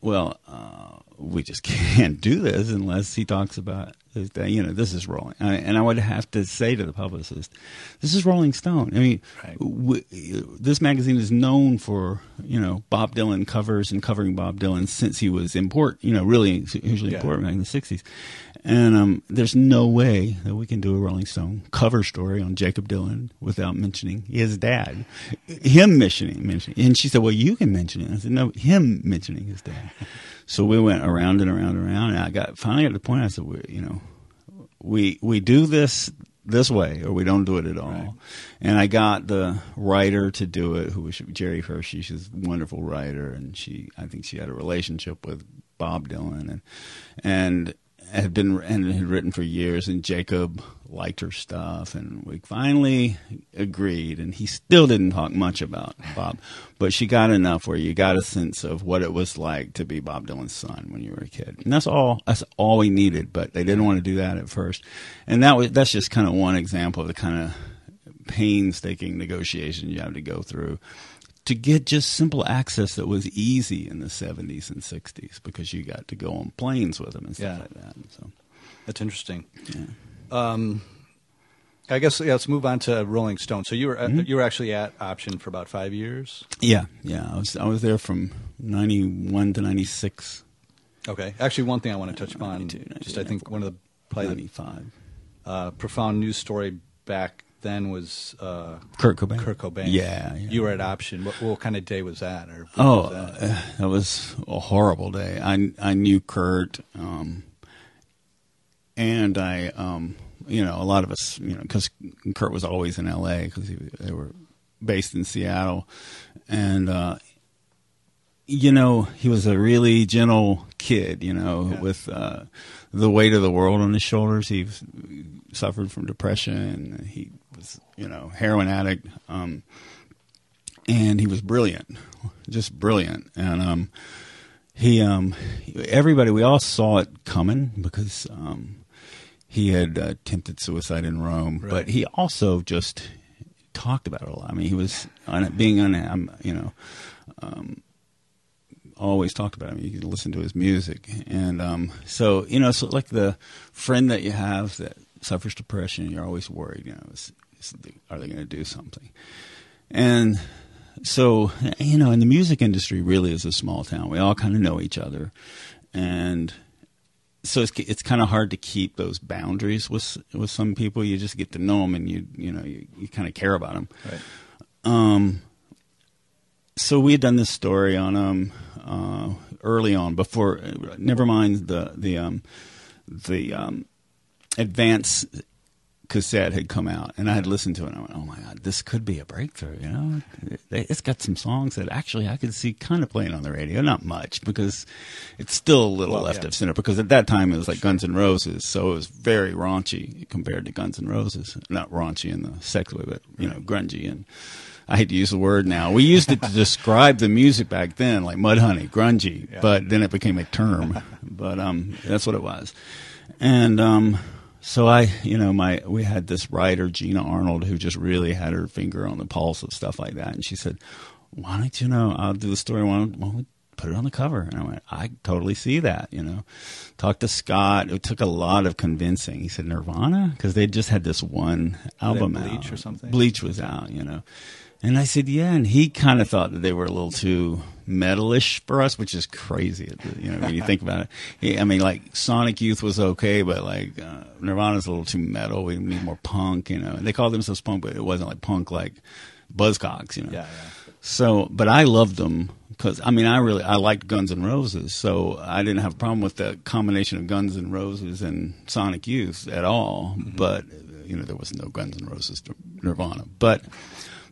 well, uh, we just can't do this unless he talks about. You know, this is Rolling. I, and I would have to say to the publicist, this is Rolling Stone. I mean, Right. w- this magazine is known for, you know, Bob Dylan covers and covering Bob Dylan since he was import, you know, really hugely Yeah. important back in the 60s. And um, there's no way that we can do a Rolling Stone cover story on Jakob Dylan without mentioning his dad, him mentioning, mentioning. And she said, "Well, you can mention it." I said, "No, him mentioning his dad." so we went around and around and around, and I got finally got to the point. I said, we, "You know, we we do this this way or we don't do it at all. Right. And I got the writer to do it, who was Gerri Hirshey. She's a wonderful writer, and she I think she had a relationship with Bob Dylan and and had been and had written for years. And Jakob liked her stuff, and we finally agreed. And he still didn't talk much about Bob, but she got enough where you got a sense of what it was like to be Bob Dylan's son when you were a kid. And that's all. That's all we needed. But they didn't want to do that at first, and that was that's just kind of one example of the kind of painstaking negotiations you have to go through to get just simple access that was easy in the 70s and 60s because you got to go on planes with them and stuff Yeah. like that. So, That's interesting. yeah. Um, I guess yeah, let's move on to Rolling Stone. So you were Mm-hmm. you were actually at Option for about five years. yeah, yeah. I was I was there from 91 to 96, Okay. Actually, one thing I want to touch upon, just I think one of the probably the 95. uh, profound news story back then was uh, Kurt Cobain. Kurt Cobain. Yeah, yeah. You were at Option. What, what kind of day was that? Or Oh, was that? uh, that was a horrible day. I I knew Kurt, um, and I, um, you know, a lot of us, you know, because Kurt was always in L.A. because they were based in Seattle, and uh, you know, he was a really gentle kid. You know, Yeah. with uh, the weight of the world on his shoulders. He suffered from depression. He was, you know, heroin addict. Um, and he was brilliant, just brilliant. And um, he, um, everybody, we all saw it coming because um, he had uh, attempted suicide in Rome, Right. but he also just talked about it a lot. I mean, he was on being on, um, you know, um, always talked about him. You could listen to his music, and um, so you know, so like the friend that you have that suffers depression, you're always worried. You know, are they going to do something? And so you know, in the music industry, really is a small town. We all kind of know each other, and so it's it's kind of hard to keep those boundaries with with some people. You just get to know them, and you you know you, you kind of care about them. Right. Um, so we had done this story on um uh, early on before. Never mind the the um the um advance cassette had come out, and I had listened to it. and I went, "Oh my god, this could be a breakthrough!" You know, It- it's got some songs that actually I could see kind of playing on the radio. Not much because it's still a little Well, left yeah. of center. Because at that time it was like Guns N' Roses, so it was very raunchy compared to Guns N' Roses. Not raunchy in the sex way, but you know, grungy and. I hate to use the word now. We used it to describe the music back then, like Mudhoney, grungy, Yeah. but then it became a term. but um, that's what it was. And um, so I, you know, my we had this writer Gina Arnold who just really had her finger on the pulse of stuff like that, and she said, "Why don't you know? I'll do the story. Why don't, why don't we put it on the cover?" And I went, "I totally see that." You know, talked to Scott. It took a lot of convincing. He said Nirvana because they just had this one album Bleach out. or something? Bleach was out, you know. And I said, yeah, and he kind of thought that they were a little too metalish for us, which is crazy, you know, when you think about it. He, I mean, like Sonic Youth was okay, but like uh, Nirvana's a little too metal. We need more punk, you know. And they called themselves punk, but it wasn't like punk like Buzzcocks, you know. Yeah, yeah. So, but I loved them because I mean, I really I liked Guns N' Roses, so I didn't have a problem with the combination of Guns N' Roses and Sonic Youth at all. But you know, there was no Guns N' Roses to Nirvana, but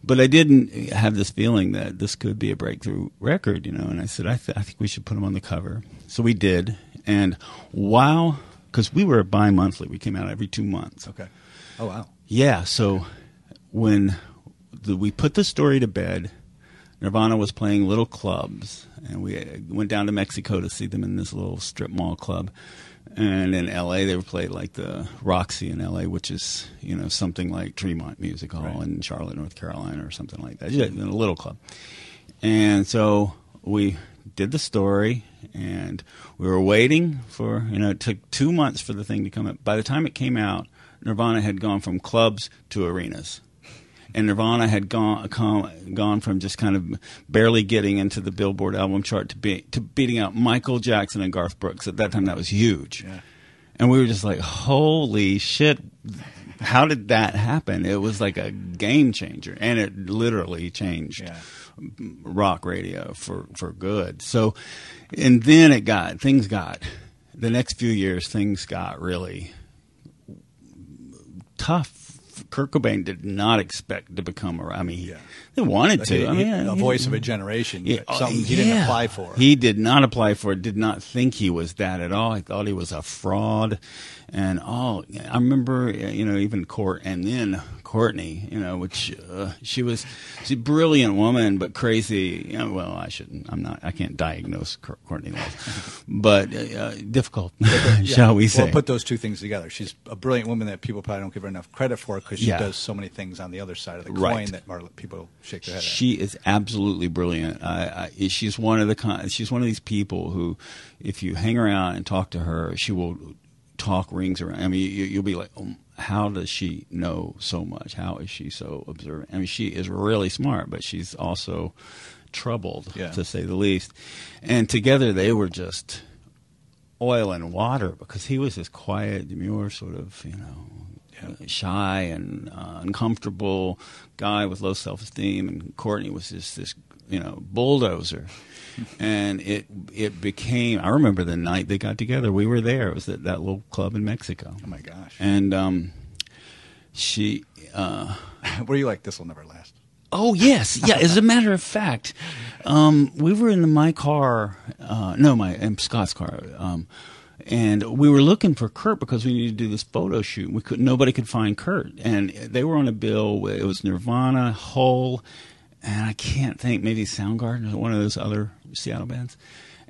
but I didn't have this feeling that this could be a breakthrough record, you know. And I said, I, th- I think we should put them on the cover. So we did, and wow, because we were bi-monthly, we came out every two months. Okay. Oh wow. Yeah, so when the, we put the story to bed, Nirvana was playing little clubs, and we uh, went down to Mexico to see them in this little strip mall club. And in LA, they were played like the Roxy in LA, which is you know something like Tremont Music Hall Right. in Charlotte, North Carolina, or something like that, in a little club. And so we did the story, and we were waiting for you know it took two months for the thing to come out. By the time it came out, Nirvana had gone from clubs to arenas. And Nirvana had gone gone from just kind of barely getting into the Billboard album chart to be, to beating out Michael Jackson and Garth Brooks. At that time, that was huge. Yeah. And we were just like, "Holy shit! How did that happen?" It was like a game changer, and it literally changed Yeah. rock radio for for good. So, and then it got things got the next few years things got really tough. Kurt Cobain did not expect to become a. I mean, Yeah. they wanted to. He- I he- mean, a he- voice of a generation, Yeah, something oh, he didn't apply for. He did not apply for it. Did not think he was that at all. He thought he was a fraud. And all. I remember, you know, even Court and then Courtney, you know, which uh, she was, she's a brilliant woman, but crazy. You know, well, I shouldn't. I'm not. I can't diagnose Courtney Love, but uh, difficult, Yeah. shall we say? Well, put those two things together. She's a brilliant woman that people probably don't give her enough credit for because she Yeah. does so many things on the other side of the coin Right. that people shake their head at. She is absolutely brilliant. I, I, she's one of the kind, she's one of these people who, if you hang around and talk to her, she will talk rings around. I mean, you, you'll be like, oh, how does she know so much? How is she so observant? I mean, she is really smart, but she's also troubled, Yeah. to say the least. And together they were just oil and water because he was this quiet, demure, sort of, you know, Yeah. shy and uh, uncomfortable guy with low self esteem, and Courtney was just this, you know, bulldozer. And it it became. I remember the night they got together. We were there. It was at that little club in Mexico, Oh my gosh! and um, she. Uh, Were you like this will never last? Oh yes, yeah. As a matter of fact, um, we were in the, my car. Uh, no, my um, Scott's car. Um, and we were looking for Kurt because we needed to do this photo shoot. We could nobody could find Kurt, and they were on a bill. It was Nirvana, Hole, and I can't think maybe Soundgarden or one of those other Seattle bands.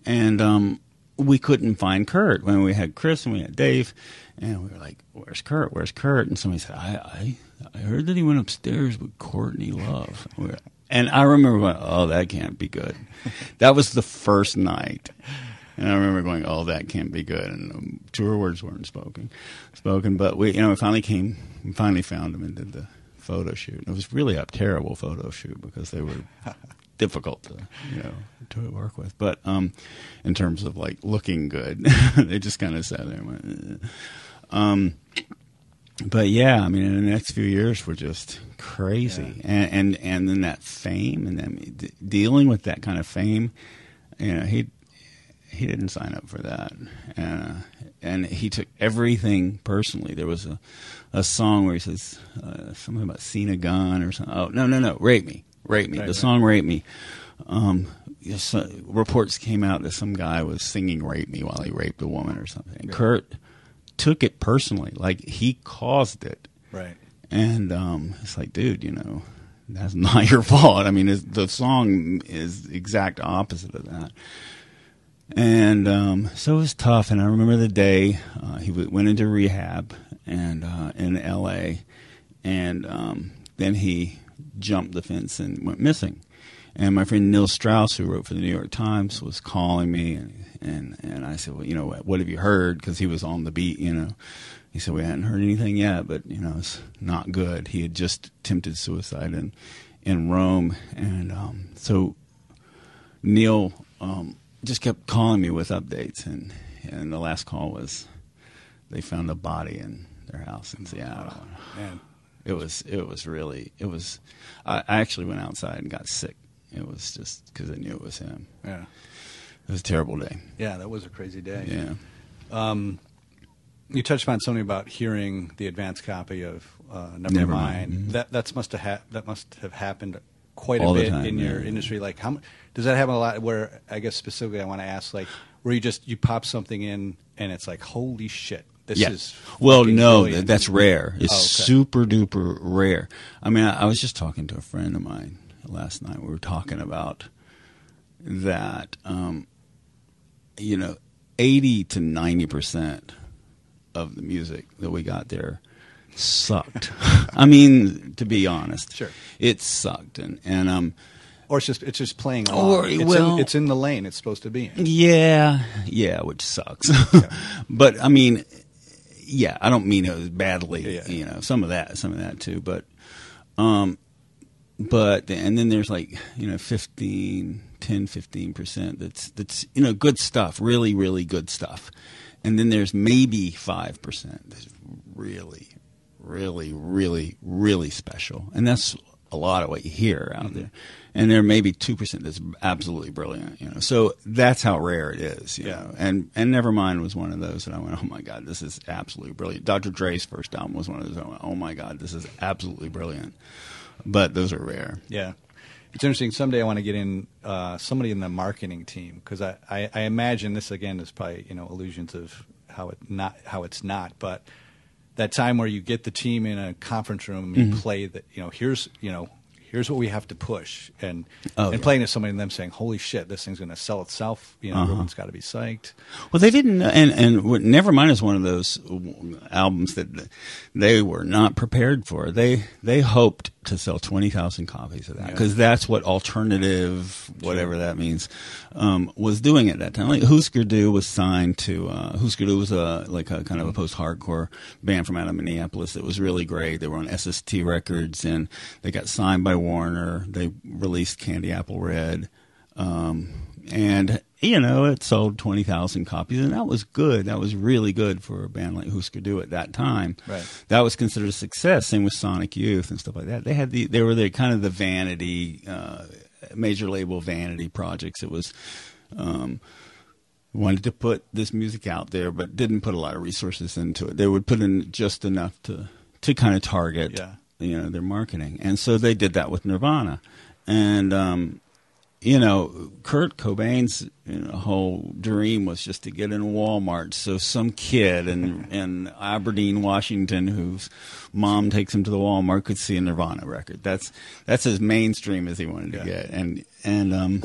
And um, we couldn't find Kurt when we had Chris and we had Dave, and we were like, "Where's Kurt? Where's Kurt?" And somebody said, "I I, I heard that he went upstairs with Courtney Love." We were- And I remember going, "Oh, that can't be good." that was the first night. And I remember going, "Oh, that can't be good." And um, truer words weren't spoken, spoken. But we, you know, we finally came, we finally found him and did the photo shoot. It was really a terrible photo shoot because they were difficult to, you know, to work with. But um, in terms of like looking good, they just kind of sat there and went. "Eh." Um, but yeah, I mean, in the next few years were just crazy, and, and and then that fame, and then d- dealing with that kind of fame, you know, he he didn't sign up for that, and uh, and he took everything personally. There was a a song where he says uh, something about seen a gun or something. Oh no no no, rape me, rape me. Right, the right. song rape me. Um, uh, reports came out that some guy was singing "Rape Me" while he raped a woman or something. And Yeah. Kurt took it personally, like he caused it. Right. And um, it's like, dude, you know, that's not your fault. I mean, it's, the song is the exact opposite of that. And um, so it was tough. And I remember the day uh, he w- went into rehab and uh, in L.A. And um, then he jumped the fence and went missing. And my friend Neil Strauss, who wrote for the New York Times, was calling me, and and, and I said, well, you know, what, what have you heard? Because he was on the beat, you know. He said we hadn't heard anything yet, but you know, it's not good. He had just attempted suicide in in Rome, and um, so Neil um, just kept calling me with updates, and and the last call was they found a body in their house in Seattle. Man. It was it was really it was. I, I actually went outside and got sick. It was just because I knew it was him. Yeah. It was a terrible day. Yeah, that was a crazy day. Yeah. Um, you touched upon something about hearing the advance copy of uh, Nevermind. Nevermind, mhm. That that's must have ha- that must have happened quite All a bit time, in your industry. Like, how does that happen a lot? Where I guess specifically, I want to ask, like, where you just you pop something in and it's like, holy shit, this yeah. is well, no, brilliant. that's rare. It's Oh, okay. super duper rare. I mean, I, I was just talking to a friend of mine last night. We were talking about that. Um, you know, eighty to ninety percent of the music that we got there sucked. I mean, to be honest, Sure. it sucked, and and um. or it's just it's just playing Or, along. it's, well- in, it's in the lane it's supposed to be in. Yeah, yeah, which sucks. but I mean, yeah, I don't mean it was badly. Yeah. You know, some of that, some of that too. But, um, but and then there's like you know 15, 10, 15 percent that's that's you know good stuff, really, really good stuff, and then there's maybe five percent that's really, really, really, really special, and that's a lot of what you hear out there, and there may be two percent that's absolutely brilliant. You know, so that's how rare it is. You Yeah. know, and and Nevermind was one of those that I went, oh my god, this is absolutely brilliant. Dr. Dre's first album was one of those. I went, oh my god, this is absolutely brilliant. But those are rare. Yeah. It's interesting. Someday I want to get in uh, somebody in the marketing team because I, I, I imagine this again is probably you know illusions of how it not how it's not, but that time where you get the team in a conference room and you Mm-hmm. play that you know here's you know here's what we have to push and Oh, and yeah. playing to somebody and them saying holy shit this thing's going to sell itself you know Uh-huh. everyone's got to be psyched Well, they didn't, and and what- Nevermind is one of those albums that they were not prepared for. They they hoped to sell twenty thousand copies of that Yeah. because that's what alternative, whatever that means, um, was doing at that time. Like Husker Du was signed to uh, Husker Du was a like a kind of a post-hardcore band from out of Minneapolis that was really great. They were on SST Records and they got signed by Warner. They released Candy Apple Red. Um, and you know it sold 20,000 copies and that was good. That was really good for a band like Husker Du at that time. Right. that was considered a success. Same with Sonic Youth and stuff like that. They had the they were the kind of the vanity uh, major label vanity projects. It was um, wanted to put this music out there but didn't put a lot of resources into it. They would put in just enough to to kind of target Yeah. you know their marketing. And so they did that with Nirvana. And um you know, Kurt Cobain's you know, whole dream was just to get in Walmart. So some kid in in Aberdeen, Washington, whose mom takes him to the Walmart, could see a Nirvana record. That's that's as mainstream as he wanted to Yeah. get, and and um,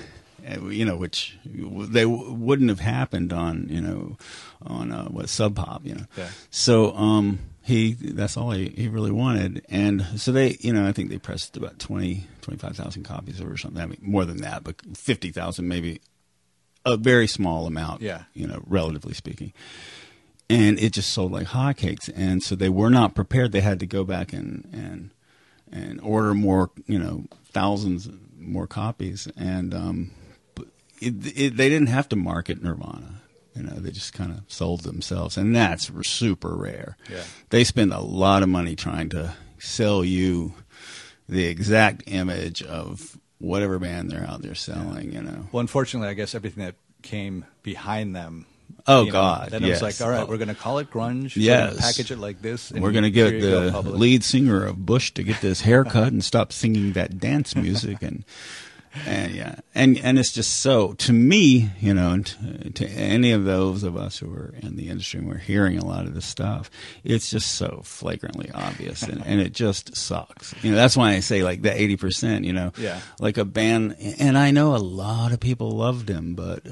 you know, which they w- wouldn't have happened on you know on uh, what Sub Pop, you know. Yeah. So um, he that's all he, he really wanted, and so they you know I think they pressed about 20, 25,000 copies or something. I mean more than that, but fifty thousand maybe, a very small amount. Yeah. you know, relatively speaking. And it just sold like hotcakes, and so they were not prepared. They had to go back and and and order more, you know, thousands more copies, and um, it, it, they didn't have to market Nirvana. You know, they just kind of sold themselves, and that's super rare. Yeah. They spend a lot of money trying to sell you the exact image of whatever band they're out there selling. You know, well unfortunately I guess everything that came behind them Oh, you know, God, then it was like all right we're going to call it grunge Yes. package it like this and we're going to get you go, the lead singer of Bush to get this haircut and stop singing that dance music and and yeah and and it's just so to me you know and to, to any of those of us who are in the industry and we're hearing a lot of this stuff it's just so flagrantly obvious and, and it just sucks you know that's why I say like the 80% you know Yeah. like a band and I know a lot of people loved him but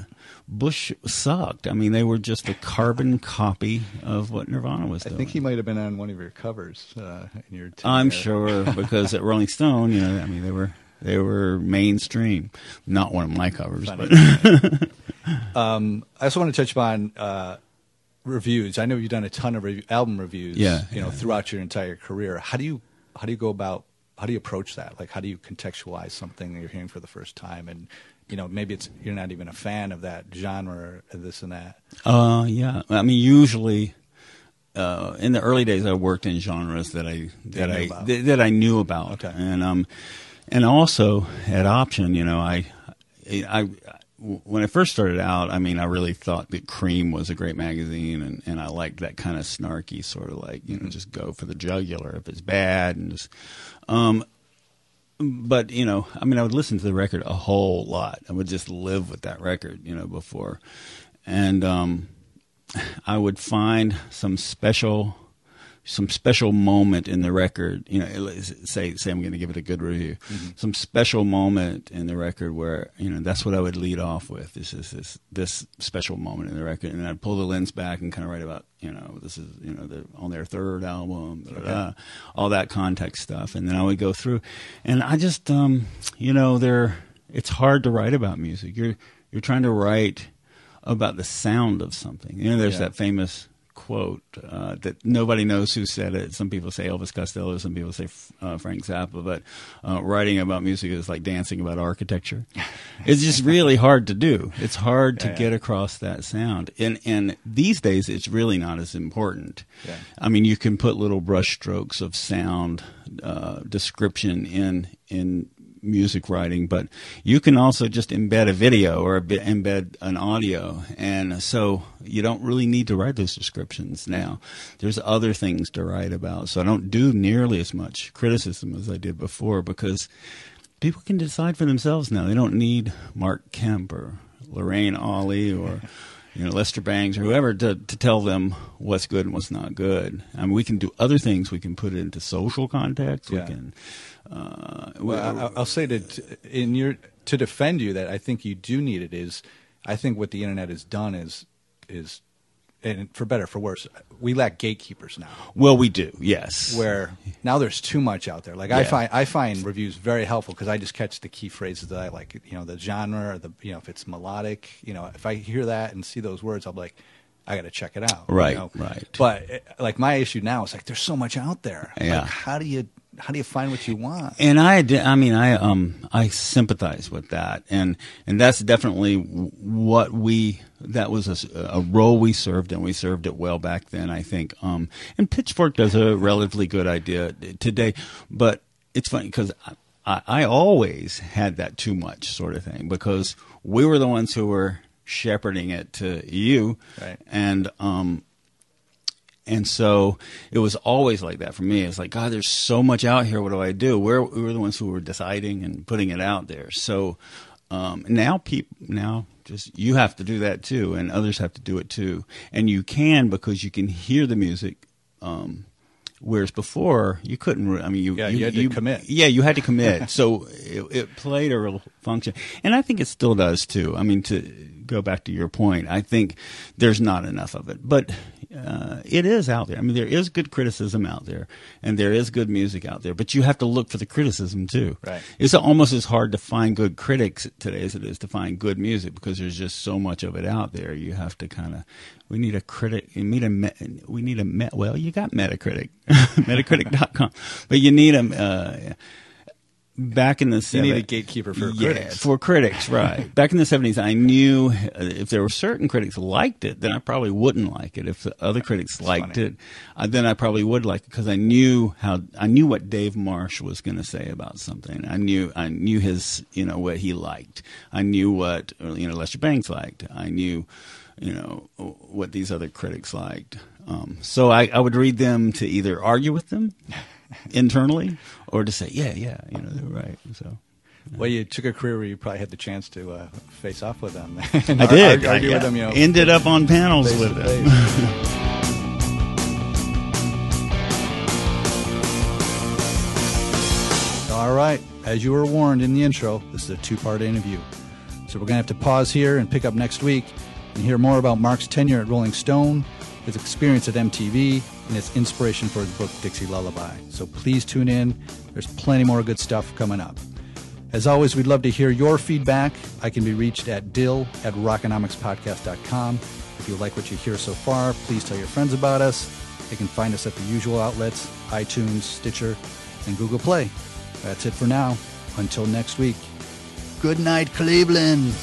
Bush sucked I mean they were just a carbon copy of what Nirvana was doing. I think he might have been on one of your covers uh, in your I'm there. sure because at Rolling Stone, you know, I mean, they were they were mainstream. Not one of my covers, Funny. but Um, I also want to touch upon uh, reviews. I know you've done a ton of album reviews, Yeah, you know, yeah. throughout your entire career. How do you how do you go about how do you approach that? Like, how do you contextualize something that you're hearing for the first time? And you know, maybe it's you're not even a fan of that genre, or this and that. uh, yeah. I mean, usually. Uh, in the early days, I worked in genres that I that knew I about. that, that I knew about, Okay. and um, and also at Option, you know, I, I, when I first started out, I mean, I really thought that Creem was a great magazine, and, and I liked that kind of snarky sort of like you know just go for the jugular if it's bad, and just um, but you know, I mean, I would listen to the record a whole lot. I would just live with that record, you know, before, and um, I would find some special, some special moment in the record. You know, say say I'm going to give it a good review. Some special moment in the record where you know that's what I would lead off with. This is this this special moment in the record, and I'd pull the lens back and kind of write about you know this is you know the, on their third album, da, da, all that context stuff, and then I would go through, and I just um you know there it's hard to write about music. You're you're trying to write about the sound of something. You know, there's Yeah. that famous quote uh, that nobody knows who said it. Some people say Elvis Costello, some people say uh, Frank Zappa, but uh, writing about music is like dancing about architecture. it's just really hard to do. It's hard to Yeah, yeah. get across that sound, and and these days it's really not as important. Yeah. I mean, you can put little brushstrokes of sound uh, description in in music writing, but you can also just embed a video or embed an audio, and so you don't really need to write those descriptions now. There's other things to write about, so I don't do nearly as much criticism as I did before because people can decide for themselves now. They don't need Mark Kemp or Lorraine Ali or you know Lester Bangs or whoever to to tell them what's good and what's not good. I mean, we can do other things. We can put it into social context. Yeah. We can. Uh, Well, I- I'll say that in your to defend you that I think you do need it is I think what the internet has done is is and for better for worse we lack gatekeepers now well, we do. Yes. where now there's too much out there like I find I find reviews very helpful because I just catch the key phrases that I like you know the genre or the you know if it's melodic you know if I hear that and see those words I'll be like I got to check it out you Right, know? right. but eh, like my issue now is like there's so much out there Yeah. like how do you how do you find what you want and I, I mean, I, um, I sympathize with that, and and that's definitely what we. That was a role we served, and we served it well back then. I think. Um, and Pitchfork does a relatively good idea today, but it's funny because I, I, I always had that too much sort of thing because we were the ones who were shepherding it to you, Right. and um, and so it was always like that for me. It's like, God, there's so much out here. What do I do? We're, we were the ones who were deciding and putting it out there. So um, now, people, now just you have to do that too, and others have to do it too. And you can because you can hear the music. Um, whereas before you couldn't. re- I mean, you Yeah, you had to commit. Yeah, you had to commit. so it, it played a real function, and I think it still does too. I mean, to go back to your point, I think there's not enough of it, but uh, it is out there. I mean, there is good criticism out there, and there is good music out there, but you have to look for the criticism too. Right. It's almost as hard to find good critics today as it is to find good music because there's just so much of it out there. You have to kind of. We need a critic. We need a. me- We need a. Me, well, you got Metacritic, Metacritic.com, but you need a. Uh, back in the You need a gatekeeper for yeah, critics. For critics, right. back in the seventies, I knew uh, if there were certain critics liked it, then I probably wouldn't like it. If the other critics liked funny. it, uh, then I probably would like it because I knew how I knew what Dave Marsh was going to say about something. I knew I knew his you know what he liked. I knew what uh, you know Lester Bangs liked. I knew you know what these other critics liked. Um, so I, I would read them to either argue with them internally or to say, yeah, yeah, you know, they're right. So. Well, you took a career where you probably had the chance to uh, face off with them. I did. Argue, I, with them, you know. ended up on panels face with them. All right. As you were warned in the intro, this is a two part interview. So we're going to have to pause here and pick up next week and hear more about Mark's tenure at Rolling Stone, his experience at MTV, and his inspiration for his book, Dixie Lullaby. So please tune in. There's plenty more good stuff coming up. As always, we'd love to hear your feedback. I can be reached at dill at rockonomicspodcast.com. If you like what you hear so far, please tell your friends about us. They can find us at the usual outlets iTunes, Stitcher, and Google Play. That's it for now. Until next week. Good night, Cleveland.